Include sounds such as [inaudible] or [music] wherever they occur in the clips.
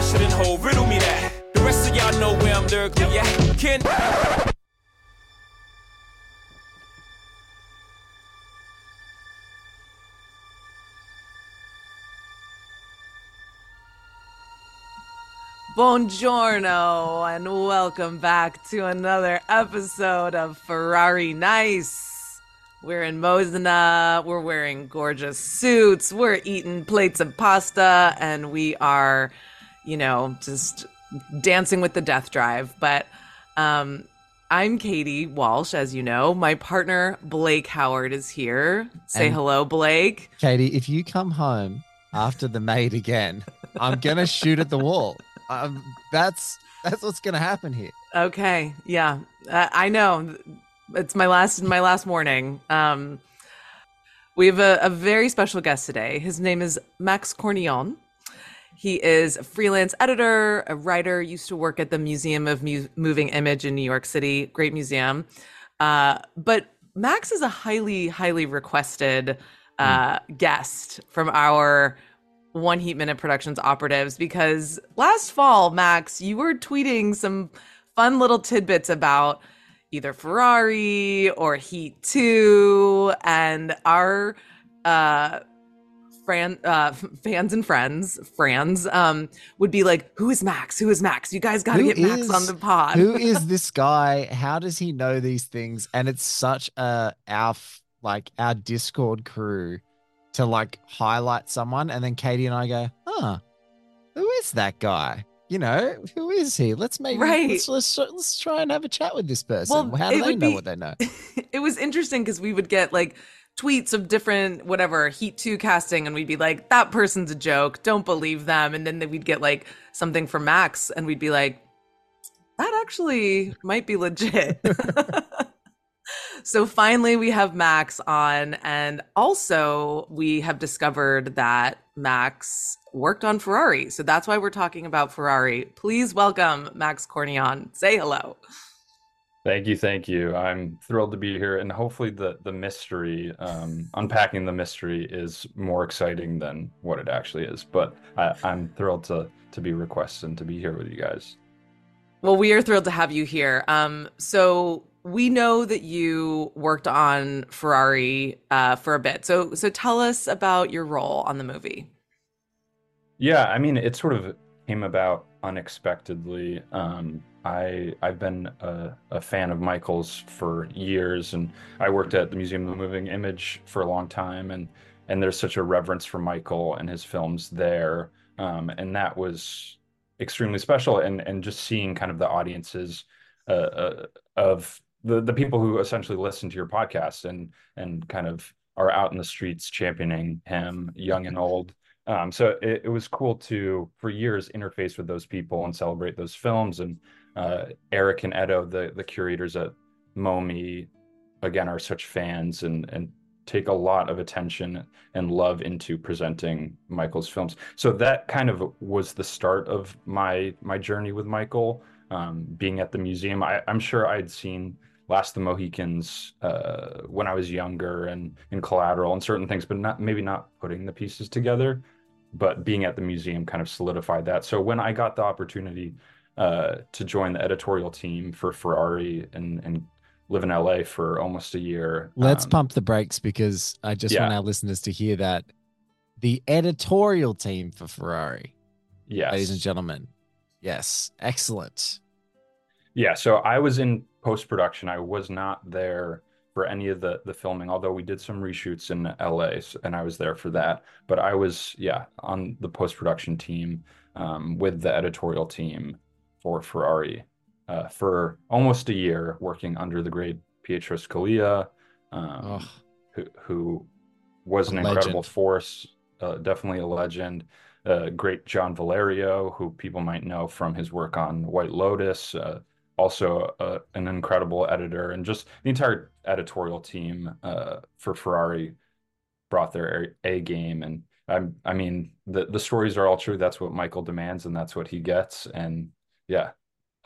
Fresher than whole? Riddle me that. The rest of y'all know where I'm lyrically at. Can Buongiorno and welcome back to another episode of Ferrari Nice. We're in Modena, we're wearing gorgeous suits, we're eating plates of pasta, and we are, you know, just dancing with the death drive. But um, I'm Katie Walsh, as you know. My partner Blake Howard is here. Say And- hello, Blake. Katie, if you come home after the maid again, I'm gonna shoot at the wall. Um, that's that's what's gonna happen here. Okay, yeah, uh, I know. It's my last my last morning. Um, we have a, a very special guest today. His name is Max Cornillon. He is a freelance editor, a writer. Used to work at the Museum of Mu- Moving Image in New York City. Great museum. Uh, but Max is a highly highly requested uh, guest from our one Heat Minute Productions operatives because last fall, Max, you were tweeting some fun little tidbits about either Ferrari or Heat 2 and our uh Fran, uh, [laughs] fans and friends, friends, um, would be like, "Who is Max? Who is Max? You guys got to get Max on the pod." Who is [laughs] this guy? How does he know these things? And it's such a our like our Discord crew to like highlight someone, and then Katie and I go, "Huh, who is that guy? You know, who is he? Let's maybe Right. let's, let's let's try and have a chat with this person. Well, How do they know be- what they know? [laughs] it was interesting because we would get like tweets of different whatever Heat 2 casting, and we'd be like, "That person's a joke. Don't believe them." And then we'd get like something from Max, and we'd be like, "That actually might be legit." [laughs] So finally, we have Max on, and also we have discovered that Max worked on Ferrari. So that's why we're talking about Ferrari. Please welcome Max Cornillon. Say hello. Thank you, thank you. I'm thrilled to be here, and hopefully the the mystery, um, unpacking the mystery, is more exciting than what it actually is. But I, I'm thrilled to to be requested and to be here with you guys. Well, we are thrilled to have you here. Um, so we know that you worked on Ferrari uh, for a bit. So so tell us about your role on the movie. Yeah, I mean, it sort of came about unexpectedly. Um, I I've been a, a fan of Michael's for years, and I worked at the Museum of the Moving Image for a long time, and and there's such a reverence for Michael and his films there, um, and that was extremely special. And and just seeing kind of the audiences uh, uh, of the the people who essentially listen to your podcast and and kind of are out in the streets championing him, young and old. Um, so it, it was cool to, for years, interface with those people and celebrate those films. And uh, Eric and Edo, the the curators at MoMI, again, are such fans, and and take a lot of attention and love into presenting Michael's films. So that kind of was the start of my my journey with Michael. Um, being at the museum, I, I'm sure I'd seen Last the Mohicans uh, when I was younger and in Collateral and certain things, but not maybe not putting the pieces together. But being at the museum kind of solidified that. So when I got the opportunity uh, to join the editorial team for Ferrari and and live in LA for almost a year. Let's um, pump the brakes because I just Yeah. want our listeners to hear that the editorial team for Ferrari, Yes. ladies and gentlemen. Yes, excellent. Yeah, so I was in post production. I was not there for any of the the filming, although we did some reshoots in LA, and I was there for that. But I was, yeah, on the post production team um, with the editorial team for Ferrari uh, for almost a year, working under the great Pietro Scalia, um, who who was A an incredible legend. force, uh, definitely a legend. Uh, great John Valerio, who people might know from his work on White Lotus, uh, also uh, an incredible editor, and just the entire editorial team uh, for Ferrari brought their A A game. And I, I mean, the the stories are all true. That's what Michael demands, and that's what he gets. And yeah,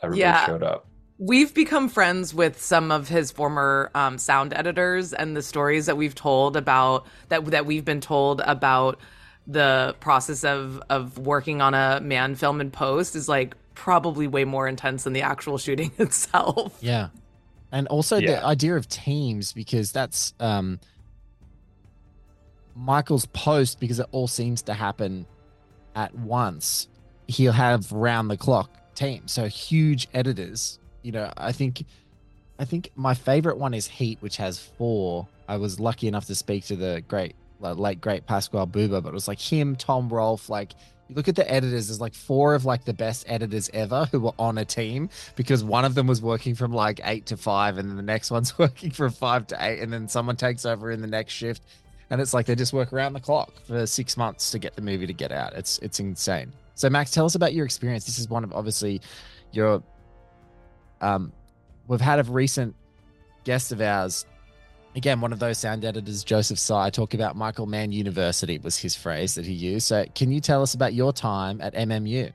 everybody Yeah. showed up. We've become friends with some of his former um, sound editors, and the stories that we've told about that that we've been told about the process of of working on a Mann film in post is like probably way more intense than the actual shooting [laughs] itself. yeah. And also Yeah. the idea of teams because that's um Michael's post because it all seems to happen at once. He'll have round the clock teams. So huge editors. You know, I think I think my favorite one is Heat, which has four. I was lucky enough to speak to the great like, late great Pasquale Buba, but it was like him, Tom Rolf, like you look at the editors, there's like four of like the best editors ever who were on a team because one of them was working from like eight to five, and then the next one's [laughs] working from five to eight, and then someone takes over in the next shift. And it's like they just work around the clock for six months to get the movie to get out. It's it's insane. So Max, tell us about your experience. This is one of obviously your um we've had a recent guest of ours again one of those sound editors joseph Sy, talk about michael mann university was his phrase that he used so can you tell us about your time at mmu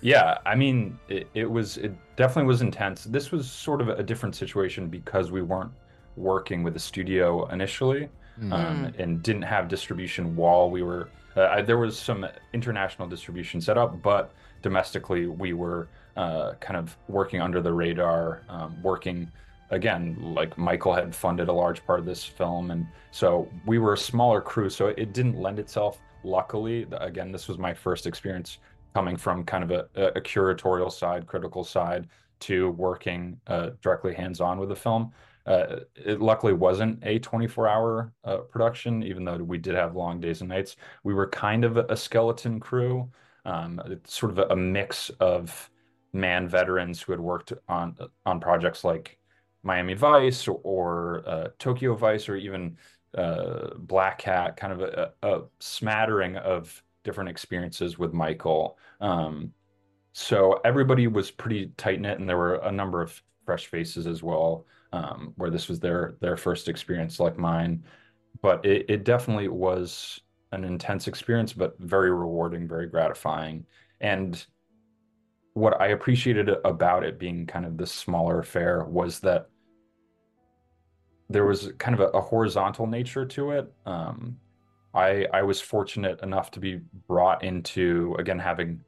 Yeah, I mean, it, it was it definitely was intense. This was sort of a different situation because we weren't working with a studio initially, Mm. um, and didn't have distribution while we were. Uh, I, there was some international distribution set up, but domestically we were uh, kind of working under the radar, um, working again like Michael had funded a large part of this film, and so we were a smaller crew, so it didn't lend itself. Luckily, again, this was my first experience coming from kind of a, a curatorial side, critical side, to working uh, directly hands-on with the film. Uh, it luckily wasn't a 24-hour uh, production, even though we did have long days and nights. We were kind of a skeleton crew, um, sort of a, a mix of Mann veterans who had worked on on projects like Miami Vice or, or uh, Tokyo Vice or even uh, Blackhat, kind of a, a smattering of different experiences with Michael. Um, so everybody was pretty tight knit, and there were a number of fresh faces as well, um, where this was their their first experience, like mine. But it, it definitely was an intense experience, but very rewarding, very gratifying. And what I appreciated about it being kind of this smaller affair was that there was kind of a, a horizontal nature to it. Um, I I was fortunate enough to be brought into again having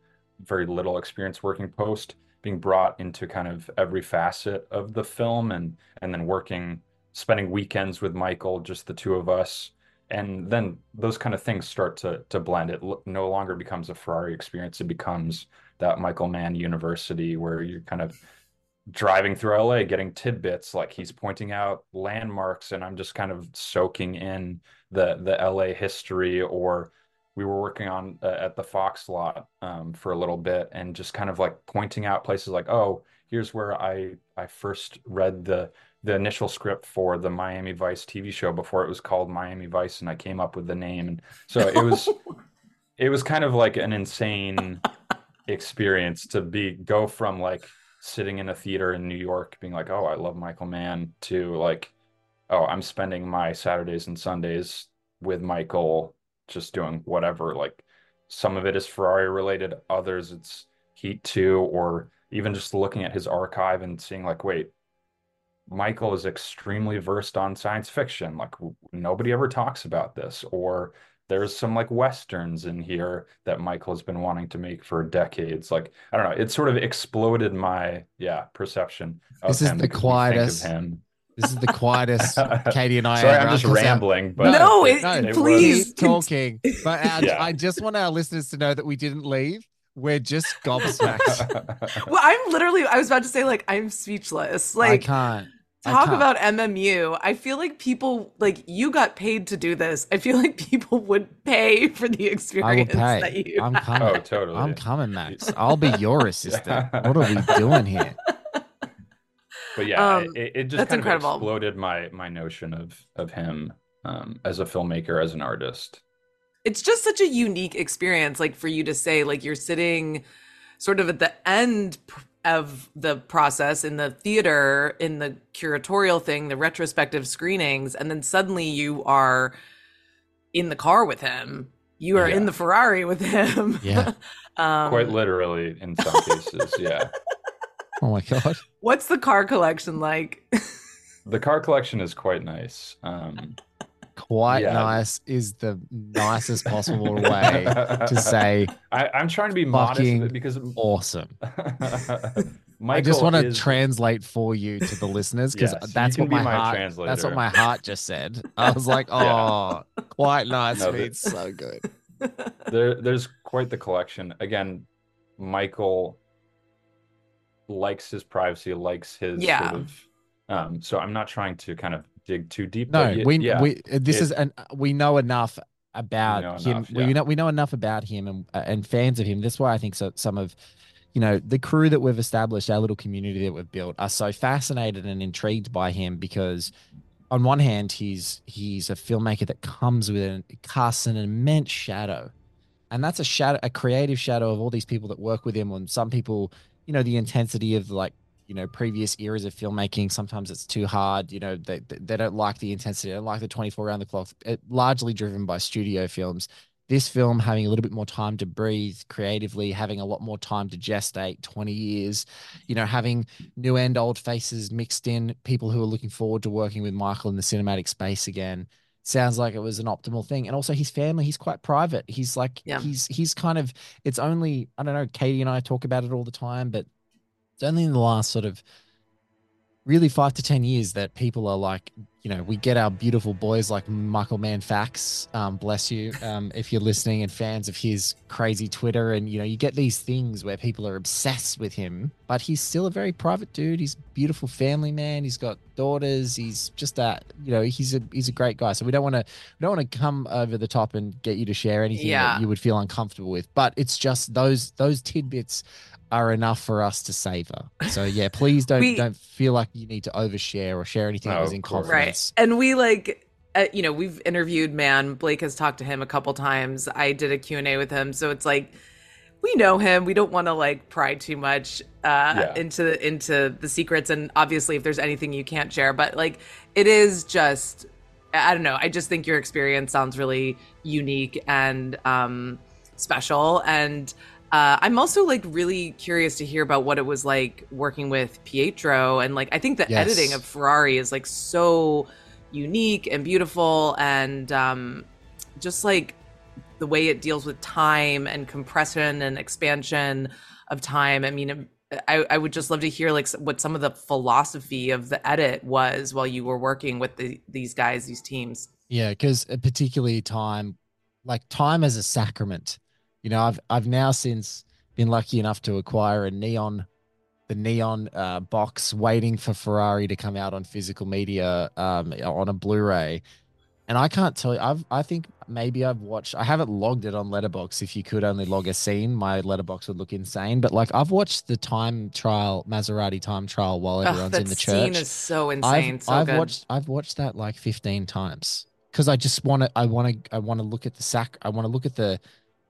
very little experience working post, being brought into kind of every facet of the film, and and then working, spending weekends with Michael, just the two of us, and then those kind of things start to to blend. It no longer becomes a Ferrari experience; it becomes that Michael Mann University where you're kind of driving through LA, getting tidbits like he's pointing out landmarks, and I'm just kind of soaking in the the LA history. Or we were working on uh, at the Fox lot um, for a little bit, and just kind of like pointing out places like, oh, here's where I I first read the the initial script for the Miami Vice TV show before it was called Miami Vice, and I came up with the name, and so it was [laughs] it was kind of like an insane experience to be go from like sitting in a theater in New York being like, "Oh, I love Michael Mann," to like oh, I'm spending my Saturdays and Sundays with Michael, just doing whatever. Like some of it is Ferrari related, others it's Heat 2, or even just looking at his archive and seeing, like, wait, Michael is extremely versed on science fiction. Like nobody ever talks about this. Or there's some like westerns in here that Michael has been wanting to make for decades. Like I don't know, it sort of exploded my yeah perception. this is the quietest. This is the quietest [laughs] Katie and I. Sorry, I'm just rambling. But no, it, no please keep talking. But our, yeah. I just want our listeners to know that we didn't leave. We're just gobsmacked. [laughs] well, I'm literally. I was about to say, like, I'm speechless. Like, I can't talk about MMU. I feel like people like you got paid to do this. I feel like people would pay for the experience that you. I'm coming. Oh, totally. I'm coming, Max. I'll be your [laughs] assistant. What are we doing here? But yeah, um, it, it, just that's kind incredible. of exploded my my notion of of him um, as a filmmaker, as an artist. It's just such a unique experience, like for you to say, like you're sitting sort of at the end of the process in the theater, in the curatorial thing, the retrospective screenings, and then suddenly you are in the car with him. You are yeah. in the Ferrari with him. Yeah. [laughs] um, Quite literally in some [laughs] cases. Yeah. Oh my God. What's the car collection like? the car collection is quite nice. Um, quite yeah. nice is the nicest possible way to say. [laughs] I, am trying to be modest because awesome. Michael [laughs] I just want to is... translate for you to the listeners because yes, that's what my, my heart. Translator. That's what my heart just said. [laughs] I was like, oh, yeah. quite nice no, means so good. There, there's quite the collection. Again, Michael likes his privacy, likes his yeah. Sort of, um, so I'm not trying to kind of dig too deep. No, we yeah, we this it, is an we know enough about know him. Enough, yeah. We know we know enough about him and uh, and fans of him. That's why I think so, some of you know the crew that we've established, our little community that we've built, are so fascinated and intrigued by him because on one hand he's he's a filmmaker that comes with an casts an immense shadow and that's a shadow a creative shadow of all these people that work with him and some people you know the intensity of like you know previous eras of filmmaking sometimes it's too hard you know they they don't like the intensity they don't like the 24 around the clock it, largely driven by studio films. This film having a little bit more time to breathe creatively having a lot more time to gestate 20 years you know having new and old faces mixed in people who are looking forward to working with michael in the cinematic space again sounds like it was an optimal thing and also his family he's quite private he's like yeah. he's he's kind of it's only i don't know katie and i talk about it all the time but it's only in the last sort of really five to ten years that people are like, you know, we get our beautiful boys like Michael Mann Facts, um, bless you, [laughs] um, if you're listening and fans of his crazy Twitter, and you know, you get these things where people are obsessed with him, but he's still a very private dude. He's a beautiful family man. He's got daughters. He's just that, you know, he's a he's a great guy. So we don't want to we don't want to come over the top and get you to share anything yeah. that you would feel uncomfortable with. But it's just those those tidbits are enough for us to savor. So yeah, please don't we, don't feel like you need to overshare or share anything no, was in confidence. Right. And we like uh, you know, we've interviewed Mann Blake has talked to him a couple times. I did a Q&A with him. So it's like we know him. We don't want to like pry too much uh yeah. into into the secrets and obviously if there's anything you can't share, but like it is just I don't know. I just think your experience sounds really unique and um special and uh, I'm also like really curious to hear about what it was like working with Pietro and like I think the yes. editing of Ferrari is like so unique and beautiful and um, just like the way it deals with time and compression and expansion of time. I mean, I, I would just love to hear like what some of the philosophy of the edit was while you were working with the, these guys, these teams. Yeah, because particularly time, like time as a sacrament you know, I've I've now since been lucky enough to acquire a neon, the neon uh, box, waiting for Ferrari to come out on physical media um, on a Blu-ray, and I can't tell you. I've I think maybe I've watched. I haven't logged it on Letterboxd. If you could only log a scene, my Letterboxd would look insane. But like I've watched the time trial, Maserati time trial, while everyone's oh, in the church. Scene is so insane. I've, so I've good. watched. I've watched that like fifteen times because I just want to. I want to. I want to look at the sac. I want to look at the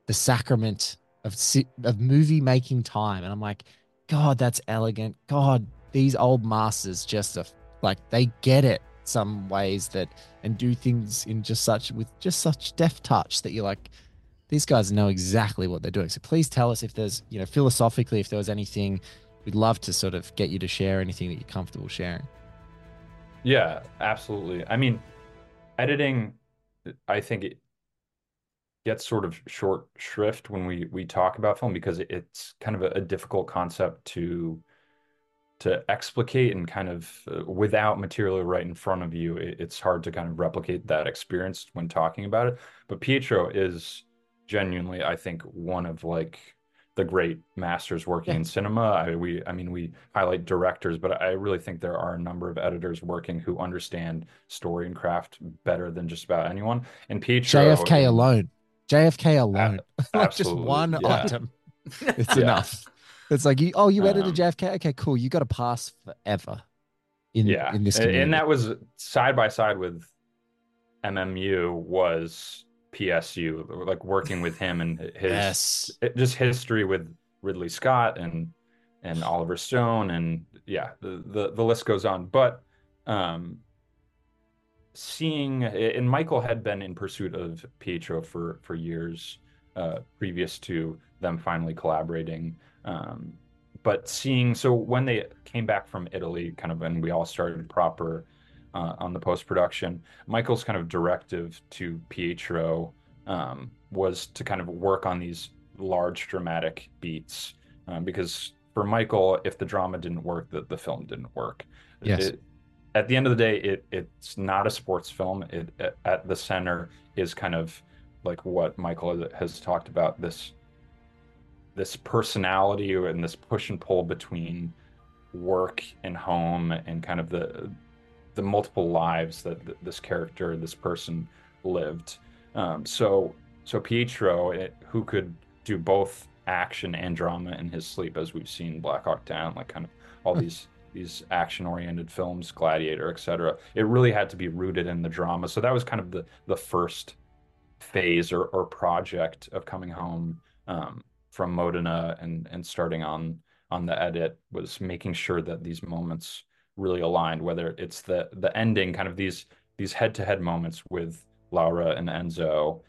the sacrament of of movie making time, and I'm like, God, that's elegant. God, these old masters just are, like they get it. some ways that and do things in just such with just such deft touch that you're like, these guys know exactly what they're doing. So please tell us if there's, you know, philosophically, if there was anything, we'd love to sort of get you to share anything that you're comfortable sharing. Yeah, absolutely. I mean, editing, I think it gets sort of short shrift when we we talk about film because it's kind of a, a difficult concept to to explicate and kind of uh, without material right in front of you, it, it's hard to kind of replicate that experience when talking about it. But Pietro is genuinely, I think, one of like the great masters working yeah. in cinema. I, we, I mean, we highlight directors, but I really think there are a number of editors working who understand story and craft better than just about anyone. And Pietro, JFK alone, JFK alone, [laughs] like just one yeah. item, [laughs] it's yeah. enough. It's like, you, oh, you edited um, JFK. Okay, cool. You got to pass forever. In, yeah, in this, community. and that was side by side with MMU was PSU, like working with him and his yes. just history with Ridley Scott and and Oliver Stone and yeah, the the, the list goes on. But um, seeing and Michael had been in pursuit of Pietro for for years uh, previous to them finally collaborating. Um, but seeing so when they came back from Italy, kind of when we all started proper uh, on the post production, Michael's kind of directive to Pietro um, was to kind of work on these large dramatic beats um, because for Michael, if the drama didn't work, the, the film didn't work. Yes. It, at the end of the day, it it's not a sports film. It at the center is kind of like what Michael has talked about this this personality and this push and pull between work and home and kind of the the multiple lives that this character this person lived um, so so pietro it, who could do both action and drama in his sleep as we've seen black hawk down like kind of all hmm. these these action oriented films gladiator etc it really had to be rooted in the drama. So that was kind of the the first phase or, or project of coming home um, from Modena and and starting on on the edit was making sure that these moments really aligned whether it's the the ending kind of these these head-to-head moments with Laura and Enzo.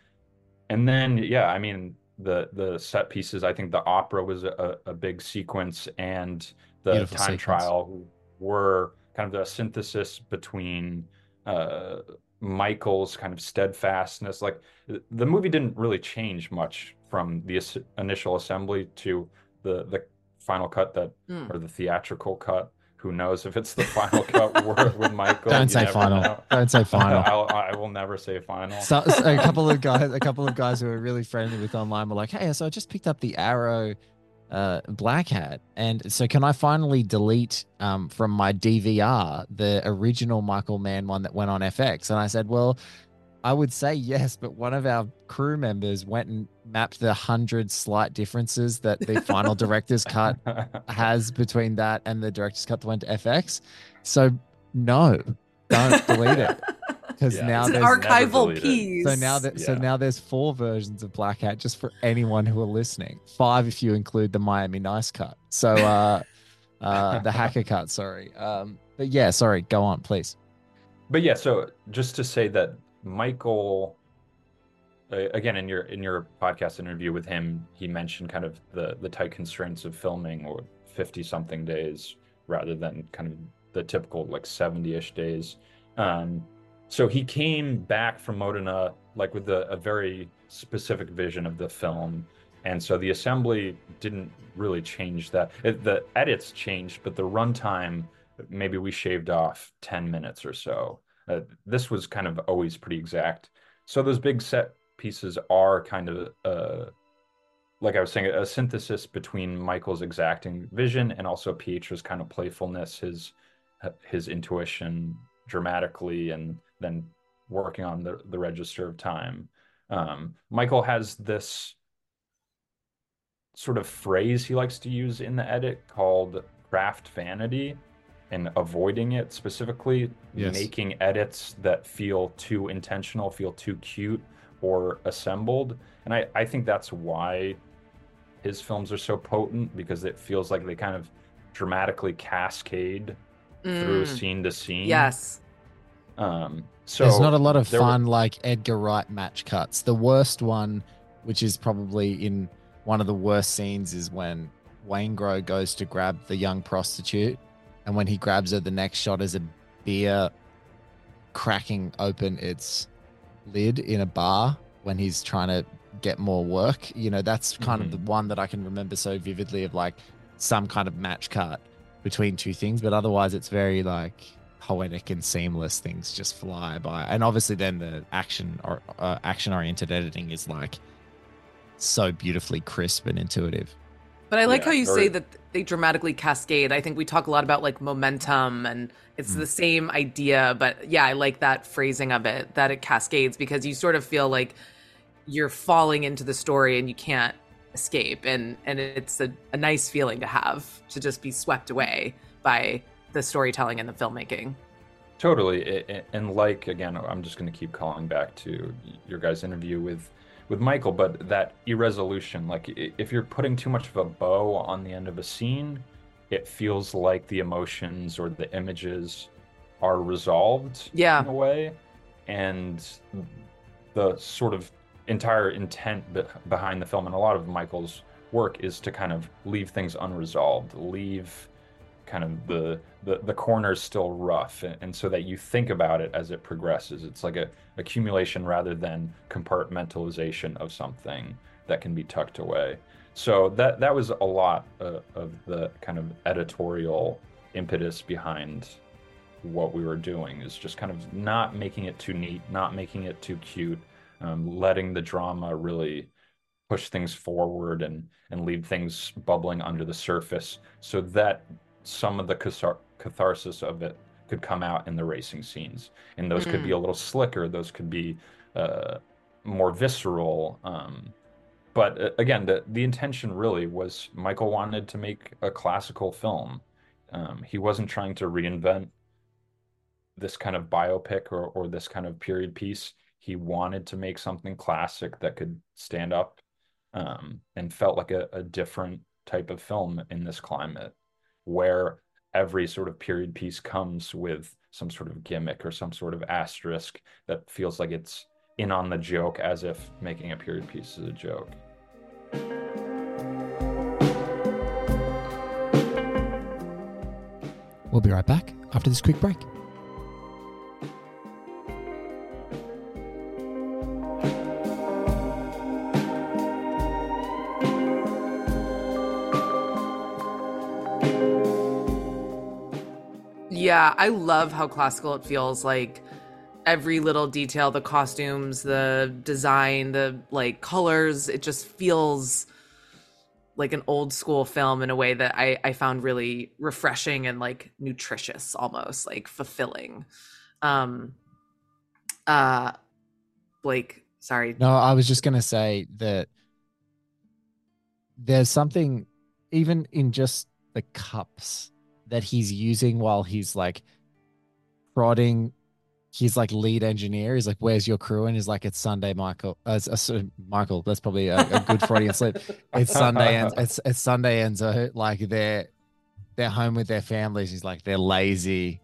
And then yeah I mean the the set pieces I think the opera was a, a big sequence and the Beautiful time sequence. trial were kind of the synthesis between uh, Michael's kind of steadfastness. Like the movie didn't really change much from the initial assembly to the the final cut that mm. or the theatrical cut. Who knows if it's the final cut [laughs] with Michael? Don't say final. Know. Don't say [laughs] final. I'll, I will never say final. So, so, a couple of [laughs] guys, a couple of guys who are really friendly with online were like, "Hey, so I just picked up the Arrow uh, Blackhat. And so, can I finally delete um, from my DVR the original Michael Mann one that went on FX? And I said, Well, I would say yes, but one of our crew members went and mapped the hundred slight differences that the final [laughs] director's cut has between that and the director's cut that went to FX. So, no, don't delete it [laughs] because yeah. now there's an archival piece. So now that yeah. so now there's four versions of Blackhat just for anyone who are listening. Five if you include the Miami Nice cut. So uh, [laughs] uh, the hacker cut. Sorry. Um, but yeah, sorry. Go on, please. But yeah, so just to say that Michael, uh, again in your in your podcast interview with him, he mentioned kind of the the tight constraints of filming or fifty something days rather than kind of the typical like 70-ish days um, so he came back from Modena like with a, a, very specific vision of the film, and so the assembly didn't really change that. It, the edits changed, but the runtime maybe we shaved off ten minutes or so. Uh, this was kind of always pretty exact. So those big set pieces are kind of uh, like I was saying, a synthesis between Michael's exacting vision and also Pietro's kind of playfulness, his his intuition dramatically and then working on the, the register of time. Um, Michael has this sort of phrase he likes to use in the edit called craft vanity and avoiding it specifically, yes. making edits that feel too intentional, feel too cute or assembled. And I, I think that's why his films are so potent because it feels like they kind of dramatically cascade mm. through scene to scene. Yes Um, so There's not a lot of there were- fun like Edgar Wright match cuts. The worst one, which is probably in one of the worst scenes, is when Waingro goes to grab the young prostitute, and when he grabs her, the next shot is a beer cracking open its lid in a bar when he's trying to get more work. You know, that's kind of Mhm. the one that I can remember so vividly of like some kind of match cut between two things, but otherwise it's very like poetic and seamless. Things just fly by, and obviously then the action or uh, action oriented editing is like so beautifully crisp and intuitive. But I like Yeah, how you or- say that they dramatically cascade. I think we talk a lot about like momentum and it's Mm. the same idea, but yeah, I like that phrasing of it that it cascades because you sort of feel like you're falling into the story and you can't escape and and it's a, a nice feeling to have to just be swept away by the storytelling and the filmmaking. Totally, and like again, I'm just going to keep calling back to your guys' interview with with Michael, but that irresolution, like if you're putting too much of a bow on the end of a scene, it feels like the emotions or the images are resolved Yeah. in a way, and the sort of entire intent behind the film and a lot of Michael's work is to kind of leave things unresolved, leave kind of the the, the corners still rough and, and so that you think about it as it progresses. It's like a accumulation rather than compartmentalization of something that can be tucked away. So that that was a lot uh, of the kind of editorial impetus behind what we were doing is just kind of not making it too neat not making it too cute um, letting the drama really push things forward and and leave things bubbling under the surface. So that some of the cathar- catharsis of it could come out in the racing scenes. And those could be a little slicker. Those could be uh, more visceral um, but uh, again the, the intention really was michael wanted to make a classical film. Um, he wasn't trying to reinvent this kind of biopic or, or this kind of period piece. He wanted to make something classic that could stand up um, and felt like a, a different type of film in this climate where every sort of period piece comes with some sort of gimmick or some sort of asterisk that feels like it's in on the joke as if making a period piece is a joke. We'll be right back after this quick break. Yeah, I love how classical it feels. Like every little detail, the costumes, the design, the like colors, it just feels like an old school film in a way that I, I found really refreshing and like nutritious almost, like fulfilling. Um uh Blake, sorry. No, I was just gonna say that there's something even in just the cups that he's using while he's like prodding he's like lead engineer. He's like where's your crew? And he's like it's sunday michael. Uh, it's- uh, michael that's probably a, a good freudian slip it's sunday and [laughs] it's, it's sunday and so like they're they're home with their families. He's like they're lazy.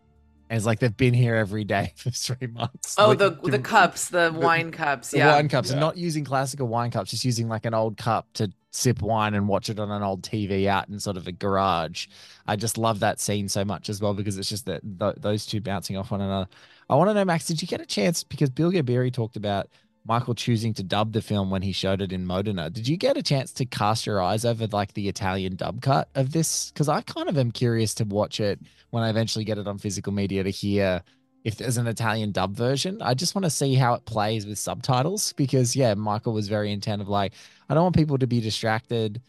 And it's like they've been here every day [laughs] for three months. Oh, Like, the the cups, the, the- wine cups. the Yeah. wine cups. And Yeah. not using classical wine cups, just using like an old cup to sip wine and watch it on an old TV out in sort of a garage. I just love that scene so much as well because it's just that th- those two bouncing off one another. I want to know, Max, did you get a chance because Bill Gabiri talked about Michael choosing to dub the film when he showed it in Modena? Did you get a chance to cast your eyes over like the Italian dub cut of this? Because I kind of am curious to watch it when I eventually get it on physical media to hear if there's an Italian dub version. I just want to see how it plays with subtitles because yeah, Michael was very intent of like, I don't want people to be distracted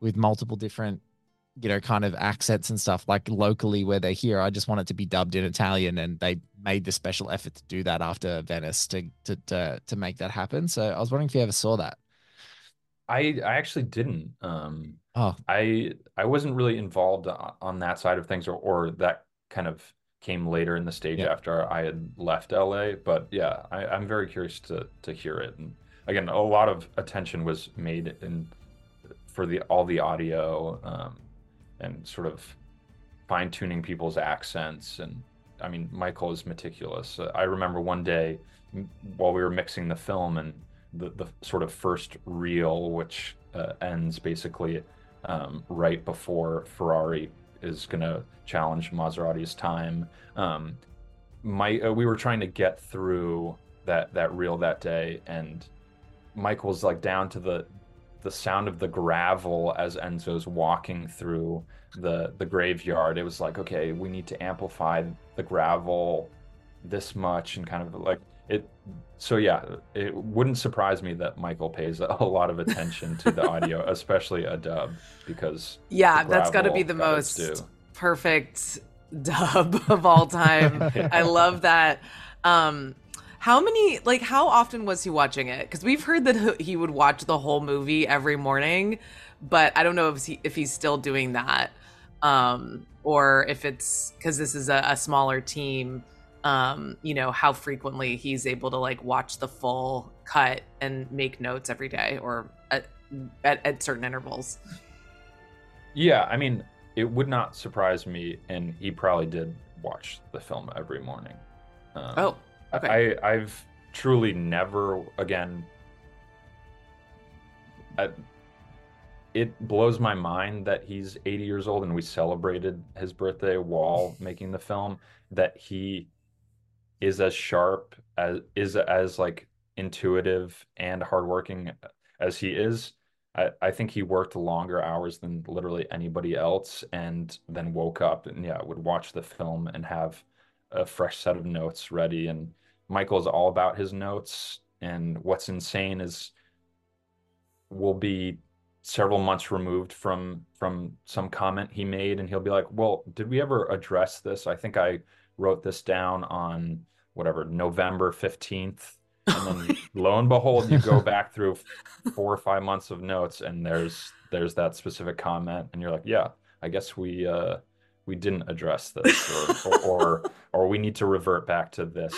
with multiple different, you know, kind of accents and stuff like locally where they're here. I just want it to be dubbed in Italian and they made the special effort to do that after Venice to to to, to make that happen. So I was wondering if you ever saw that. I I actually didn't. Um, Oh, I I wasn't really involved on that side of things, or or that kind of came later in the stage Yeah. after I had left LA. But yeah, I, I'm very curious to to hear it. And again, a lot of attention was made in for the all the audio um, and sort of fine tuning people's accents. And I mean, Michael is meticulous. Uh, I remember one day while we were mixing the film and the, the sort of first reel, which uh, ends basically um, right before Ferrari is going to challenge Maserati's time. Um, my uh, we were trying to get through that that reel that day, and Michael's like down to the the sound of the gravel as Enzo's walking through the the graveyard. It was like, okay, we need to amplify the gravel this much and kind of like it so yeah it wouldn't surprise me that michael pays a lot of attention to the [laughs] audio especially a dub because yeah that's got to be the most perfect dub [laughs] of all time. I [laughs] love that. Um how many like how often was he watching it? Because we've heard that he would watch the whole movie every morning but i don't know if he if he's still doing that um or if it's because this is a, a smaller team um you know how frequently he's able to like watch the full cut and make notes every day or at, at, at certain intervals yeah i mean it would not surprise me and he probably did watch the film every morning um, oh okay I, I've truly never again. I, it blows my mind that he's 80 years old and we celebrated his birthday while making the film. That he is as sharp as is as like intuitive and hardworking as he is. I, I think he worked longer hours than literally anybody else, and then woke up and yeah, would watch the film and have a fresh set of notes ready and Michael's all about his notes. And what's insane is we'll be several months removed from from some comment he made, and he'll be like, "Well, did we ever address this? I think I wrote this down on whatever November fifteenth." [laughs] And then lo and behold, you go back through [laughs] four or five months of notes, and there's there's that specific comment, and you're like, "Yeah, I guess we uh, we didn't address this, or, or or [laughs] or we need to revert back to this."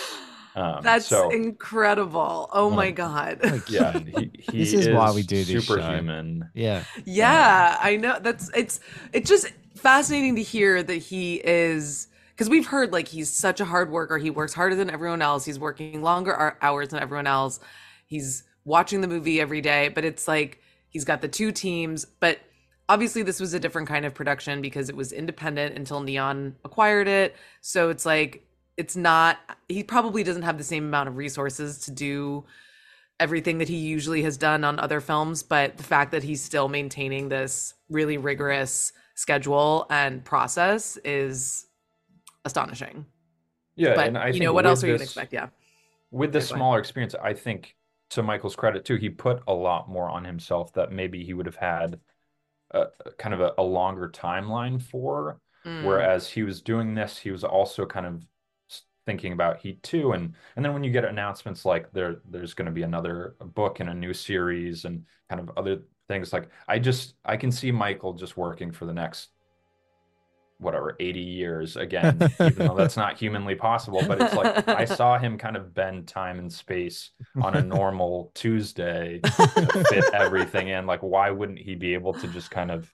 Um, That's so, incredible. Oh my Like- god. Like, yeah, he, he This is why we do this show. superhuman. yeah. Yeah, I know. That's it's it's just fascinating to hear that he is because we've heard like he's such a hard worker. He works harder than everyone else. He's working longer hours than everyone else. He's watching the movie every day, but it's like he's got the two teams, but obviously this was a different kind of production because it was independent until Neon acquired it. So it's like it's not he probably doesn't have the same amount of resources to do everything that he usually has done on other films, but the fact that he's still maintaining this really rigorous schedule and process is astonishing. Yeah, but and I you know what else are you gonna expect? Yeah. With the Okay, smaller experience, I think to Michael's credit too, he put a lot more on himself that maybe he would have had a, kind of a, a longer timeline for. Mm. Whereas he was doing this, he was also kind of thinking about Heat 2 and and then when you get announcements like there there's going to be another book and a new series and kind of other things like I just I can see Michael just working for the next whatever 80 years again [laughs] even though that's not humanly possible but it's like I saw him kind of bend time and space on a normal Tuesday to fit [laughs] everything in like why wouldn't he be able to just kind of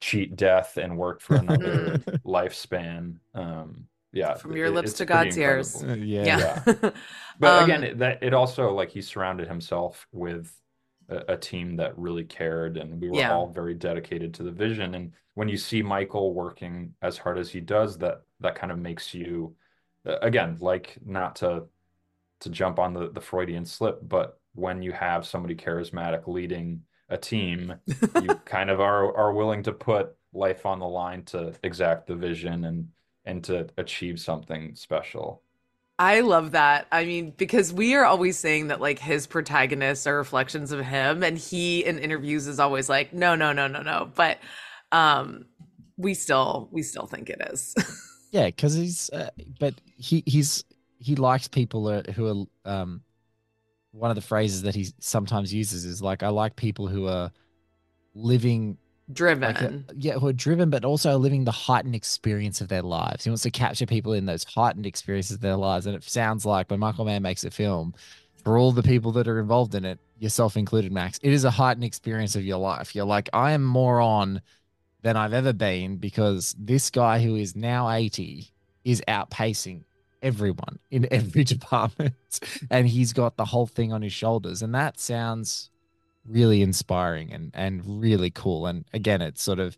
cheat death and work for another lifespan um yeah From your it- lips to pretty God's ears. incredible. yeah. yeah. But [laughs] Um, again, it, that it also like he surrounded himself with a, a team that really cared, and we were Yeah. all very dedicated to the vision. And when you see Michael working as hard as he does, that that kind of makes you, again, like not to to jump on the the Freudian slip, but when you have somebody charismatic leading a team, [laughs] you kind of are are willing to put life on the line to exact the vision and and to achieve something special. I love that. I mean, because we are always saying that like his protagonists are reflections of him, and he in interviews is always like, no, no, no, no, no. But um, we still we still think it is. [laughs] Yeah, because he's, uh, but he he's he likes people who are. Um, one of the phrases that he sometimes uses is like, "I like people who are living Uh, driven. like a, yeah, who are driven, but also living the heightened experience of their lives. He wants to capture people in those heightened experiences of their lives, and it sounds like when Michael Mann makes a film, for all the people that are involved in it, yourself included, Max, it is a heightened experience of your life. You're like, I am more on than I've ever been because this guy who is now 80 is outpacing everyone in every [laughs] department and he's got the whole thing on his shoulders and that sounds really inspiring and and really cool. And again it sort of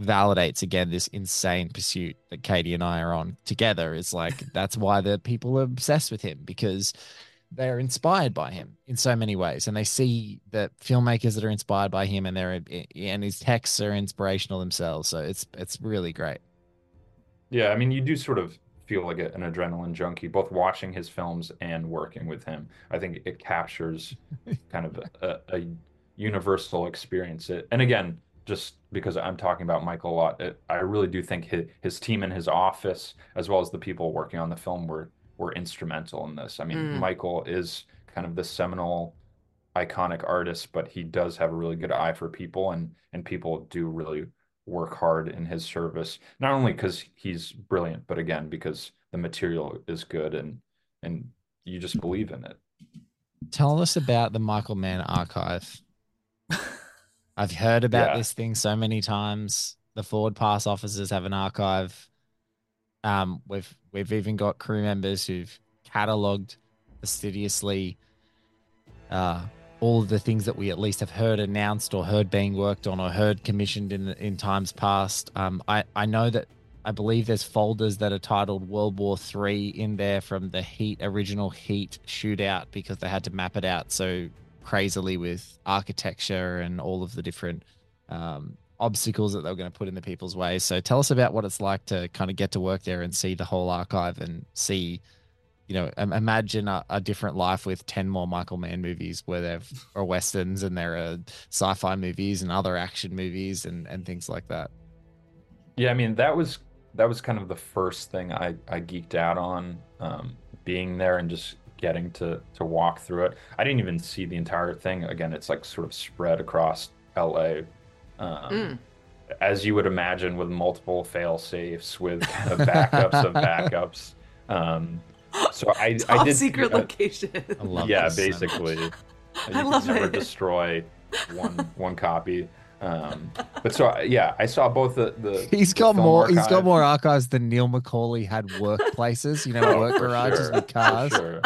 validates again this insane pursuit that Katie and I are on together It's like [laughs] that's why the people are obsessed with him because they're inspired by him in so many ways. And they see the filmmakers that are inspired by him and they're and his texts are inspirational themselves. So it's it's really great. Yeah i mean you do sort of feel like an adrenaline junkie both watching his films and working with him. I think it captures kind of a, a universal experience it and again just because i'm talking about michael a lot it, i really do think his, his team in his office as well as the people working on the film were were instrumental in this. I mean, mm. Michael is kind of the seminal iconic artist, but he does have a really good eye for people and and people do really work hard in his service. Not only because he's brilliant, but again because the material is good and and you just believe in it. Tell us about the Michael Mann archive. I've heard about yeah. this thing so many times. The Forward Pass officers have an archive. Um, we've we've even got crew members who've cataloged fastidiously uh, all of the things that we at least have heard announced or heard being worked on or heard commissioned in in times past. Um, I I know that I believe there's folders that are titled World War Three in there from the Heat original Heat shootout because they had to map it out so crazily with architecture and all of the different um, obstacles that they were going to put in the people's way. So tell us about what it's like to kind of get to work there and see the whole archive and see, you know, imagine a, a different life with 10 more Michael Mann movies where there are westerns and there are sci-fi movies and other action movies and, and things like that. Yeah. I mean, that was, that was kind of the first thing I, I geeked out on, um, being there and just getting to, to walk through it. I didn't even see the entire thing. Again, it's like sort of spread across LA um, mm. As you would imagine, with multiple fail safes, with kind of backups of [laughs] backups. Um, so I, Top I did secret uh, location. yeah, basically. you I love [laughs] never it. destroy one [laughs] one copy. Um, but so yeah, I saw both the the. He's the got more. Archive. He's got more archives than Neil McCauley had workplaces. You know, oh, work garages sure. with cars. Sure.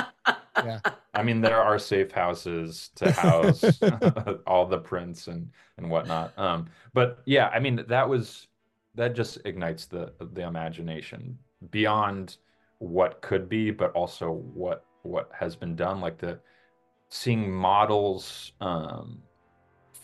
Yeah. I mean, there are safe houses to house [laughs] [laughs] all the prints and and whatnot. Um, but yeah, I mean, that was that just ignites the the imagination beyond what could be, but also what what has been done. Like the seeing models um,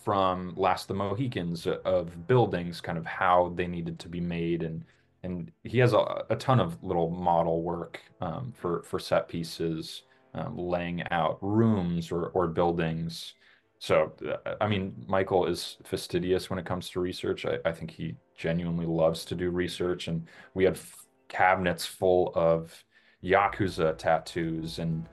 from Last of the Mohicans of buildings, kind of how they needed to be made and and he has a, a ton of little model work um, for for set pieces um, laying out rooms or, or buildings. So, uh, I mean, Michael is fastidious when it comes to research. I, I think he genuinely loves to do research. And we had f- cabinets full of Yakuza tattoos and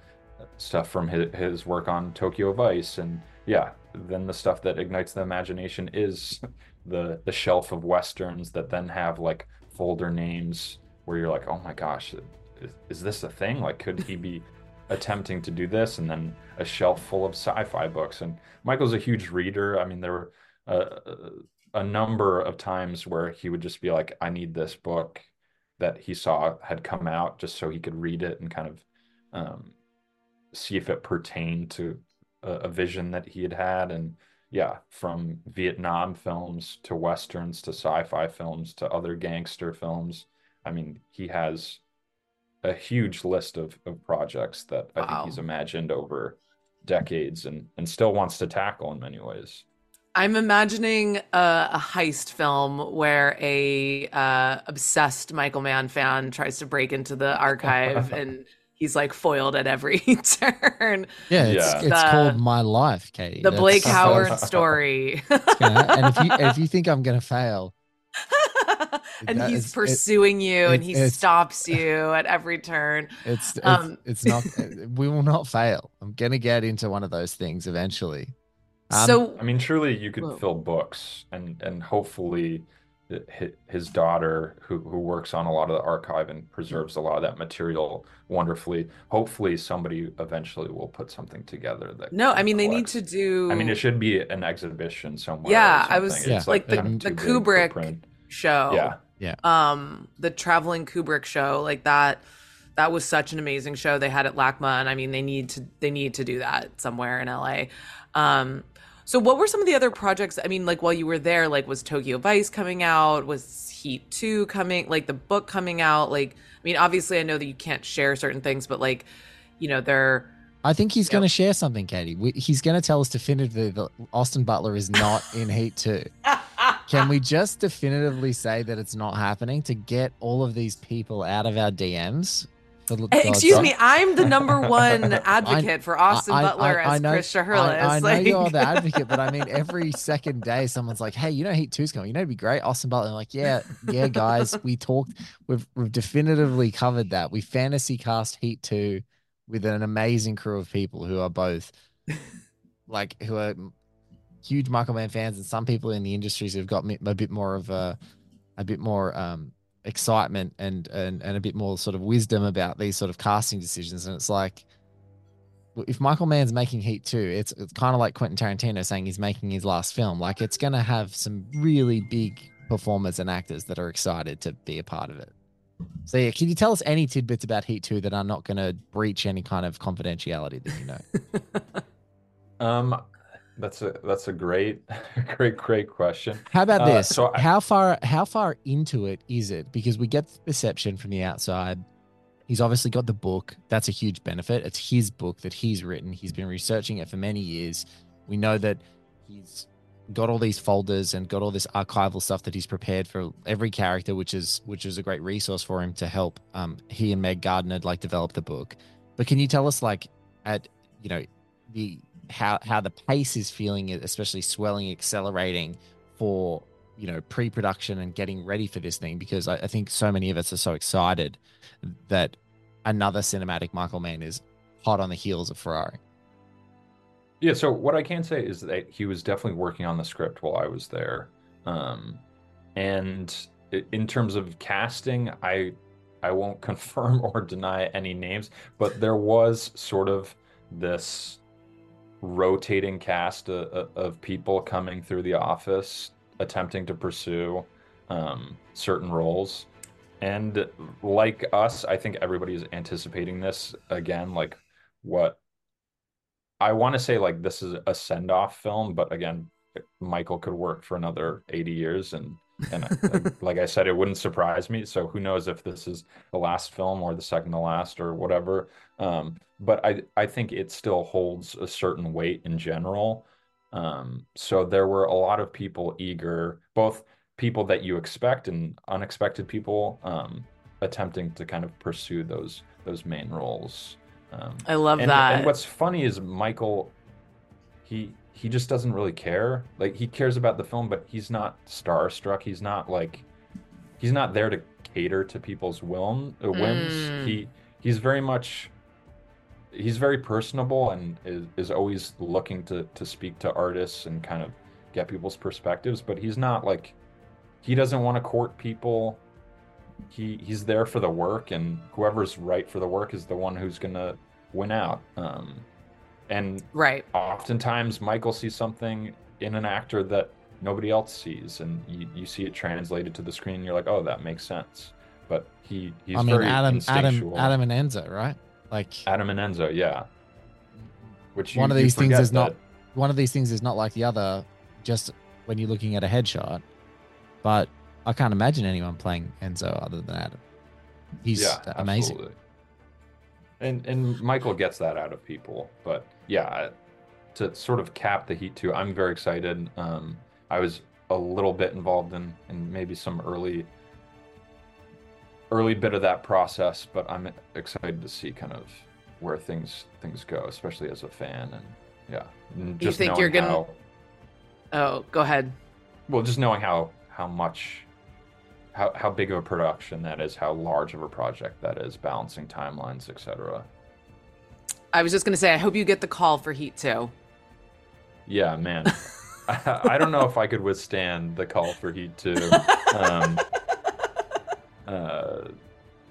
stuff from his, his work on Tokyo Vice. And yeah, then the stuff that ignites the imagination is [laughs] the, the shelf of Westerns that then have like folder names where you're like, oh my gosh, is, is this a thing? Like, could he be attempting to do this and then a shelf full of sci-fi books. And michael's a huge reader. I mean there were a, a number of times where he would just be like i need this book that he saw had come out just so he could read it and kind of um, see if it pertained to a, a vision that he had had. And yeah from vietnam films to westerns to sci-fi films to other gangster films i mean he has a huge list of, of projects that I think he's imagined over decades and, and still wants to tackle in many ways. I'm imagining a, a heist film where a uh, obsessed Michael Mann fan tries to break into the archive [laughs] and he's like foiled at every [laughs] turn. Yeah, it's, yeah. it's the, called My Life, Katie. The That's, Blake Howard story. [laughs] gonna, and if you if you think I'm gonna fail, and that he's pursuing it, you, it, and he stops you at every turn. It's it's, um, it's not. [laughs] we will not fail. I'm gonna get into one of those things eventually. Um, so I mean, truly, you could whoa. fill books, and and hopefully, his daughter, who who works on a lot of the archive and preserves a lot of that material wonderfully. Hopefully, somebody eventually will put something together that. No, I mean collects. they need to do. I mean, it should be an exhibition somewhere. Yeah, I was yeah. like the, the Kubrick show. Yeah. Yeah. Um, the traveling Kubrick show, like that, that was such an amazing show they had at LACMA, and I mean, they need to they need to do that somewhere in LA. Um, so what were some of the other projects? I mean, like while you were there, like was Tokyo Vice coming out? Was Heat Two coming? Like the book coming out? Like, I mean, obviously, I know that you can't share certain things, but like, you know, they're I think he's Yep. going to share something, Katie. We, he's going to tell us definitively that Austin Butler is not in Heat 2. [laughs] Can we just definitively say that it's not happening to get all of these people out of our DMs? Eh, Excuse me, I'm the number one [laughs] advocate for Austin I- I- Butler I as know- Chris Shiherlis. I, I know you're the advocate, but I mean, every second day, someone's like, "Hey, you know, Heat Two's coming. You know, it'd be great." Austin Butler, I'm like, "Yeah, yeah, guys, we talked. We've we've definitively covered that. We fantasy cast Heat Two with an amazing crew of people who are both like who are huge Michael Mann fans, and some people in the industries who've got a bit more of a a bit more um excitement and and and a bit more sort of wisdom about these sort of casting decisions. And it's like if Michael Mann's making Heat 2, it's it's kind of like Quentin Tarantino saying he's making his last film. Like it's gonna have some really big performers and actors that are excited to be a part of it. So yeah, can you tell us any tidbits about Heat 2 that are not gonna breach any kind of confidentiality that you know? [laughs] Um, that's a that's a great, [laughs] great, great question. How about Uh, this? so I- how far how far into it is it? Because we get the perception from the outside. He's obviously got the book. That's a huge benefit. It's his book that he's written. He's been researching it for many years. We know that he's got all these folders and got all this archival stuff that he's prepared for every character, which is which is a great resource for him to help um he and Meg Gardiner like develop the book. But can you tell us like at you know the how how the pace is feeling, especially swelling, accelerating for you know pre-production and getting ready for this thing? Because I, I think so many of us are so excited that another cinematic Michael Mann is hot on the heels of Ferrari. Yeah, so what I can say is that he was definitely working on the script while I was there. Um, and in terms of casting, I I won't [laughs] confirm or deny any names, but there was sort of this rotating cast of, of people coming through the office attempting to pursue um, certain roles. And like us, I think everybody is anticipating this again, like what I want to say like this is a send off film, but again, Michael could work for another 80 years and and like, like I said, it wouldn't surprise me. So who knows if this is the last film or the second to last or whatever. Um, but I I think it still holds a certain weight in general. Um, so there were a lot of people eager, both people that you expect and unexpected people, um, attempting to kind of pursue those those main roles. Um, I love and, that. and what's funny is Michael, he he just doesn't really care. Like he cares about the film, but he's not starstruck. He's not like he's not there to cater to people's whim, uh, whims. Mm. He he's very much he's very personable and is, is always looking to to speak to artists and kind of get people's perspectives. But he's not like he doesn't want to court people. He he's there for the work, and whoever's right for the work is the one who's gonna win out. Um, and right. oftentimes Michael sees something in an actor that nobody else sees, and you, you see it translated to the screen, and you're like, oh, that makes sense. But he he's I mean, very Adam, Adam, Adam and Enzo, right? Like Adam and Enzo, yeah. Which one you- of you these things forget is not one of these things is not like the other. Just when you're looking at a headshot, but I can't imagine anyone playing Enzo other than Adam. He's yeah, amazing. absolutely. And and Michael gets that out of people, but yeah, to sort of cap the heat too, I'm very excited. Um, I was a little bit involved in in maybe some early early bit of that process, but I'm excited to see kind of where things things go, especially as a fan, and yeah, and You think you're gonna- how Oh, go ahead. well, just knowing how how much how how big of a production that is, how large of a project that is, balancing timelines, etc. I was just gonna say, I hope you get the call for Heat Two. Yeah, man. [laughs] I, I don't know if I could withstand the call for Heat 2. Um, [laughs] uh,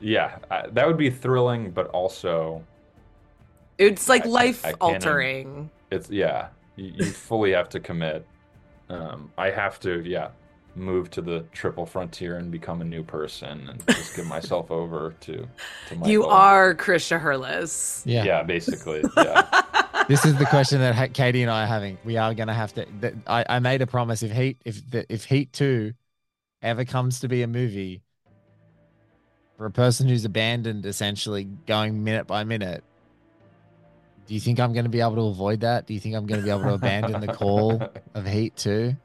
yeah, I, that would be thrilling, but also It's like I- life altering. it's yeah, you, you fully have to commit. Um, I have to, yeah, move to the triple frontier and become a new person and just give myself [laughs] over to to Michael. You are Chris Shiherlis. Yeah. Yeah, basically. [laughs] Yeah. this is the question that Katie and I are having. We are going to have to. That, I, I made a promise. If Heat, if the, if Heat Two ever comes to be a movie, for a person who's abandoned, essentially going minute by minute, do you think I'm going to be able to avoid that? Do you think I'm going to be able to abandon the call [laughs] of Heat Two?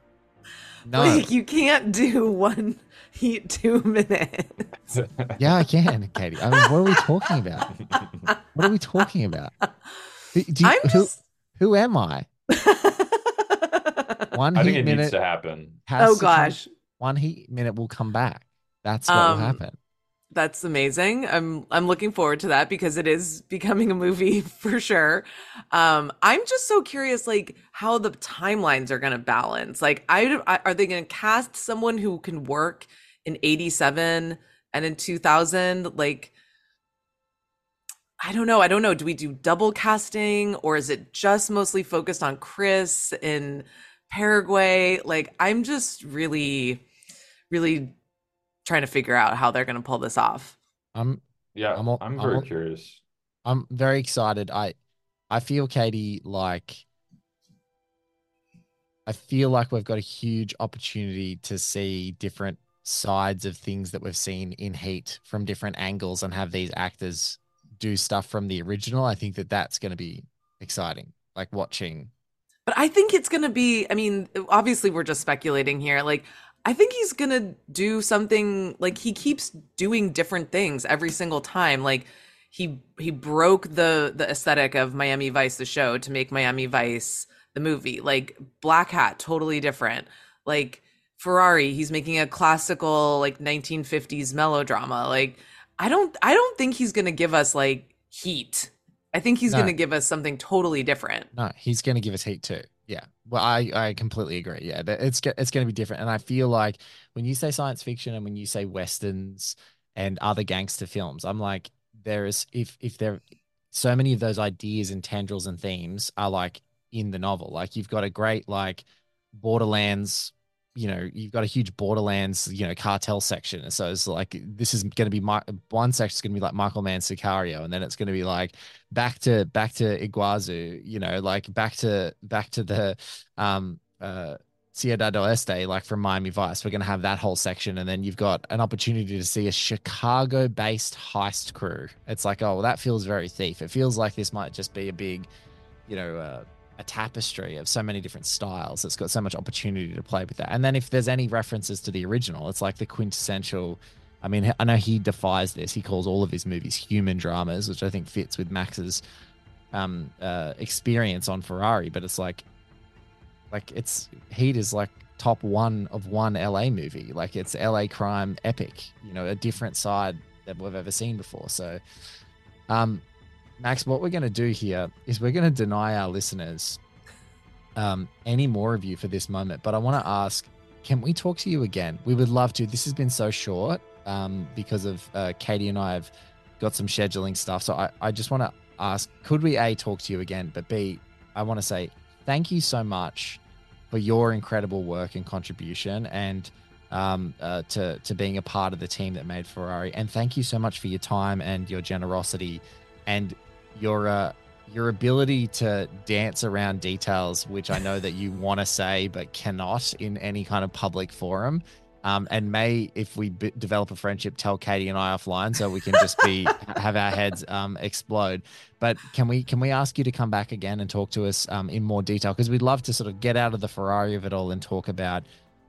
No. Like you can't do one heat two minutes. [laughs] Yeah, I can, Katie. I mean, what are we talking about? What are we talking about? Do, do you- I'm who, just. who am I? [laughs] One I think it minute needs to happen. has oh to come- gosh, one heat minute will come back. That's what Um, will happen. That's amazing. I'm I'm looking forward to that because it is becoming a movie [laughs] for sure. Um, I'm just so curious, like how the timelines are going to balance. Like, I, I are they going to cast someone who can work in '87 and in 2000? Like, I don't know. I don't know. Do we do double casting or is it just mostly focused on Chris in Paraguay? Like, I'm just really, really trying to figure out how they're going to pull this off. I'm Yeah, I'm I'm, all- I'm very curious. I'm very excited. I I feel Katie like I feel like we've got a huge opportunity to see different sides of things that we've seen in Heat from different angles and have these actors do stuff from the original. I think that that's going to be exciting. Like watching But I think it's going to be, I mean, obviously we're just speculating here. Like, I think he's going to do something like he keeps doing different things every single time. Like he he broke the the aesthetic of Miami Vice the show to make Miami Vice the movie. Like Blackhat totally different. Like Ferrari, he's making a classical like 1950s melodrama. Like I don't I don't think he's going to give us like Heat. I think he's No. going to give us something totally different. No, he's going to give us heat too. Yeah. Well, I, I completely agree. Yeah, it's it's going to be different, and I feel like when you say science fiction and when you say westerns and other gangster films, I'm like there is if if there so many of those ideas and tendrils and themes are like in the novel. Like you've got a great like Borderlands. You know, you've got a huge Borderlands, you know, cartel section. And so it's like this is going to be my one section is going to be like Michael Mann Sicario, and then it's going to be like back to back to Iguazu, you know, like back to back to the um uh Ciudad Oeste, like from Miami Vice. We're gonna have that whole section, and then you've got an opportunity to see a Chicago-based heist crew. It's like, oh, well, that feels very thief. It feels like this might just be a big, you know, uh, a tapestry of so many different styles. It's got so much opportunity to play with that. And then if there's any references to the original, it's like the quintessential. I mean, I know he defies this. He calls all of his movies human dramas, which I think fits with Max's um, uh, experience on Ferrari. But it's like, like it's Heat is like top one of one LA movie. Like it's LA crime epic. You know, a different side that we've ever seen before. So, um, Max, what we're going to do here is we're going to deny our listeners um, any more of you for this moment. But I want to ask, can we talk to you again? We would love to. This has been so short um, because of uh, Katie and I have got some scheduling stuff. So I, I just want to ask, could we A, talk to you again? But B, I want to say thank you so much for your incredible work and contribution and um, uh, to, to being a part of the team that made Ferrari. And thank you so much for your time and your generosity and your uh, your ability to dance around details, which I know that you want to say but cannot in any kind of public forum. Um, and may, if we b- develop a friendship, tell Katie and I offline so we can just be [laughs] have our heads um, explode. But can we can we ask you to come back again and talk to us um, in more detail because we'd love to sort of get out of the Ferrari of it all and talk about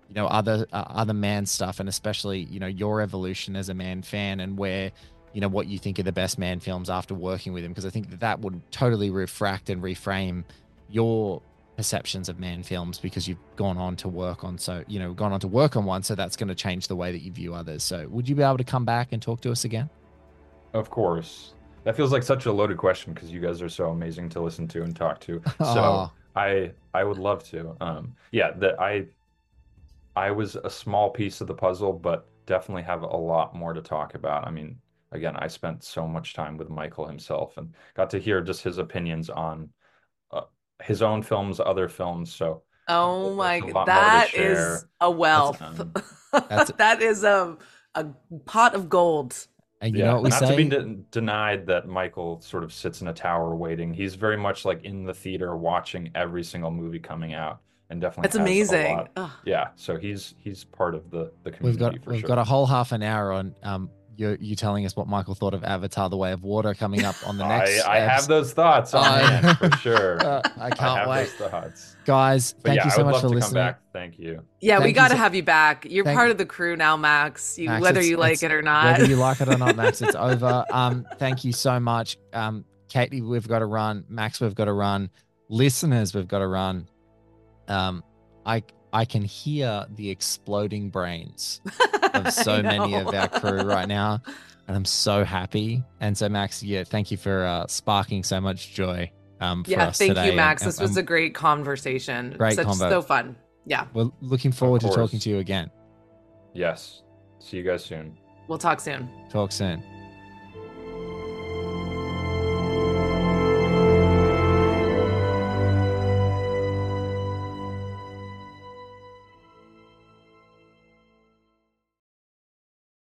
you know other uh, other Mann stuff and especially you know your evolution as a Mann fan and where you know what you think are the best Mann films after working with him because I think that that would totally refract and reframe your perceptions of Mann films because you've gone on to work on so you know gone on to work on one so that's going to change the way that you view others so would you be able to come back and talk to us again Of course. That feels like such a loaded question because you guys are so amazing to listen to and talk to. [laughs] So. I I would love to. Um yeah, that I I was a small piece of the puzzle, but definitely have a lot more to talk about. I mean, again, I spent so much time with Michael himself and got to hear just his opinions on uh, his own films, other films. So Oh my a g- lot more to that share. is a wealth. um, That's- [laughs] that is a a pot of gold. And you know what we not say? to be de- denied that Michael sort of sits in a tower waiting. He's very much like in the theater watching every single movie coming out, and definitely That's amazing. Yeah, so he's he's part of the the community we've got for we've sure. got a whole half an hour on um you you telling us what Michael thought of Avatar: The Way of Water coming up on the [laughs] next. I, I have those thoughts on I- hand for [laughs] sure. Uh, I I can't have wait, those thoughts. guys. But Thank yeah, you I so would much love for to listening. come back. Thank you. Yeah, Thank we got to so- have you back. You're Thank- part of the crew now, Max. You, Max, whether you like it or not. Whether you like it or not, Max, it's [laughs] over. Um, thank you so much. Um, Katie, we've got to run. Max, we've got to run. Listeners, we've got to run. Um, I I can hear the exploding brains [laughs] of so many of our crew right now, and I'm so happy. And so, Max, yeah, thank you for uh, sparking so much joy. Um, for yeah, us thank today. you, Max. And- this was a great conversation. Great Such combo. so fun. Yeah, We're looking forward to talking to you again. Yes. See you guys soon. we'll talk soon. Talk soon.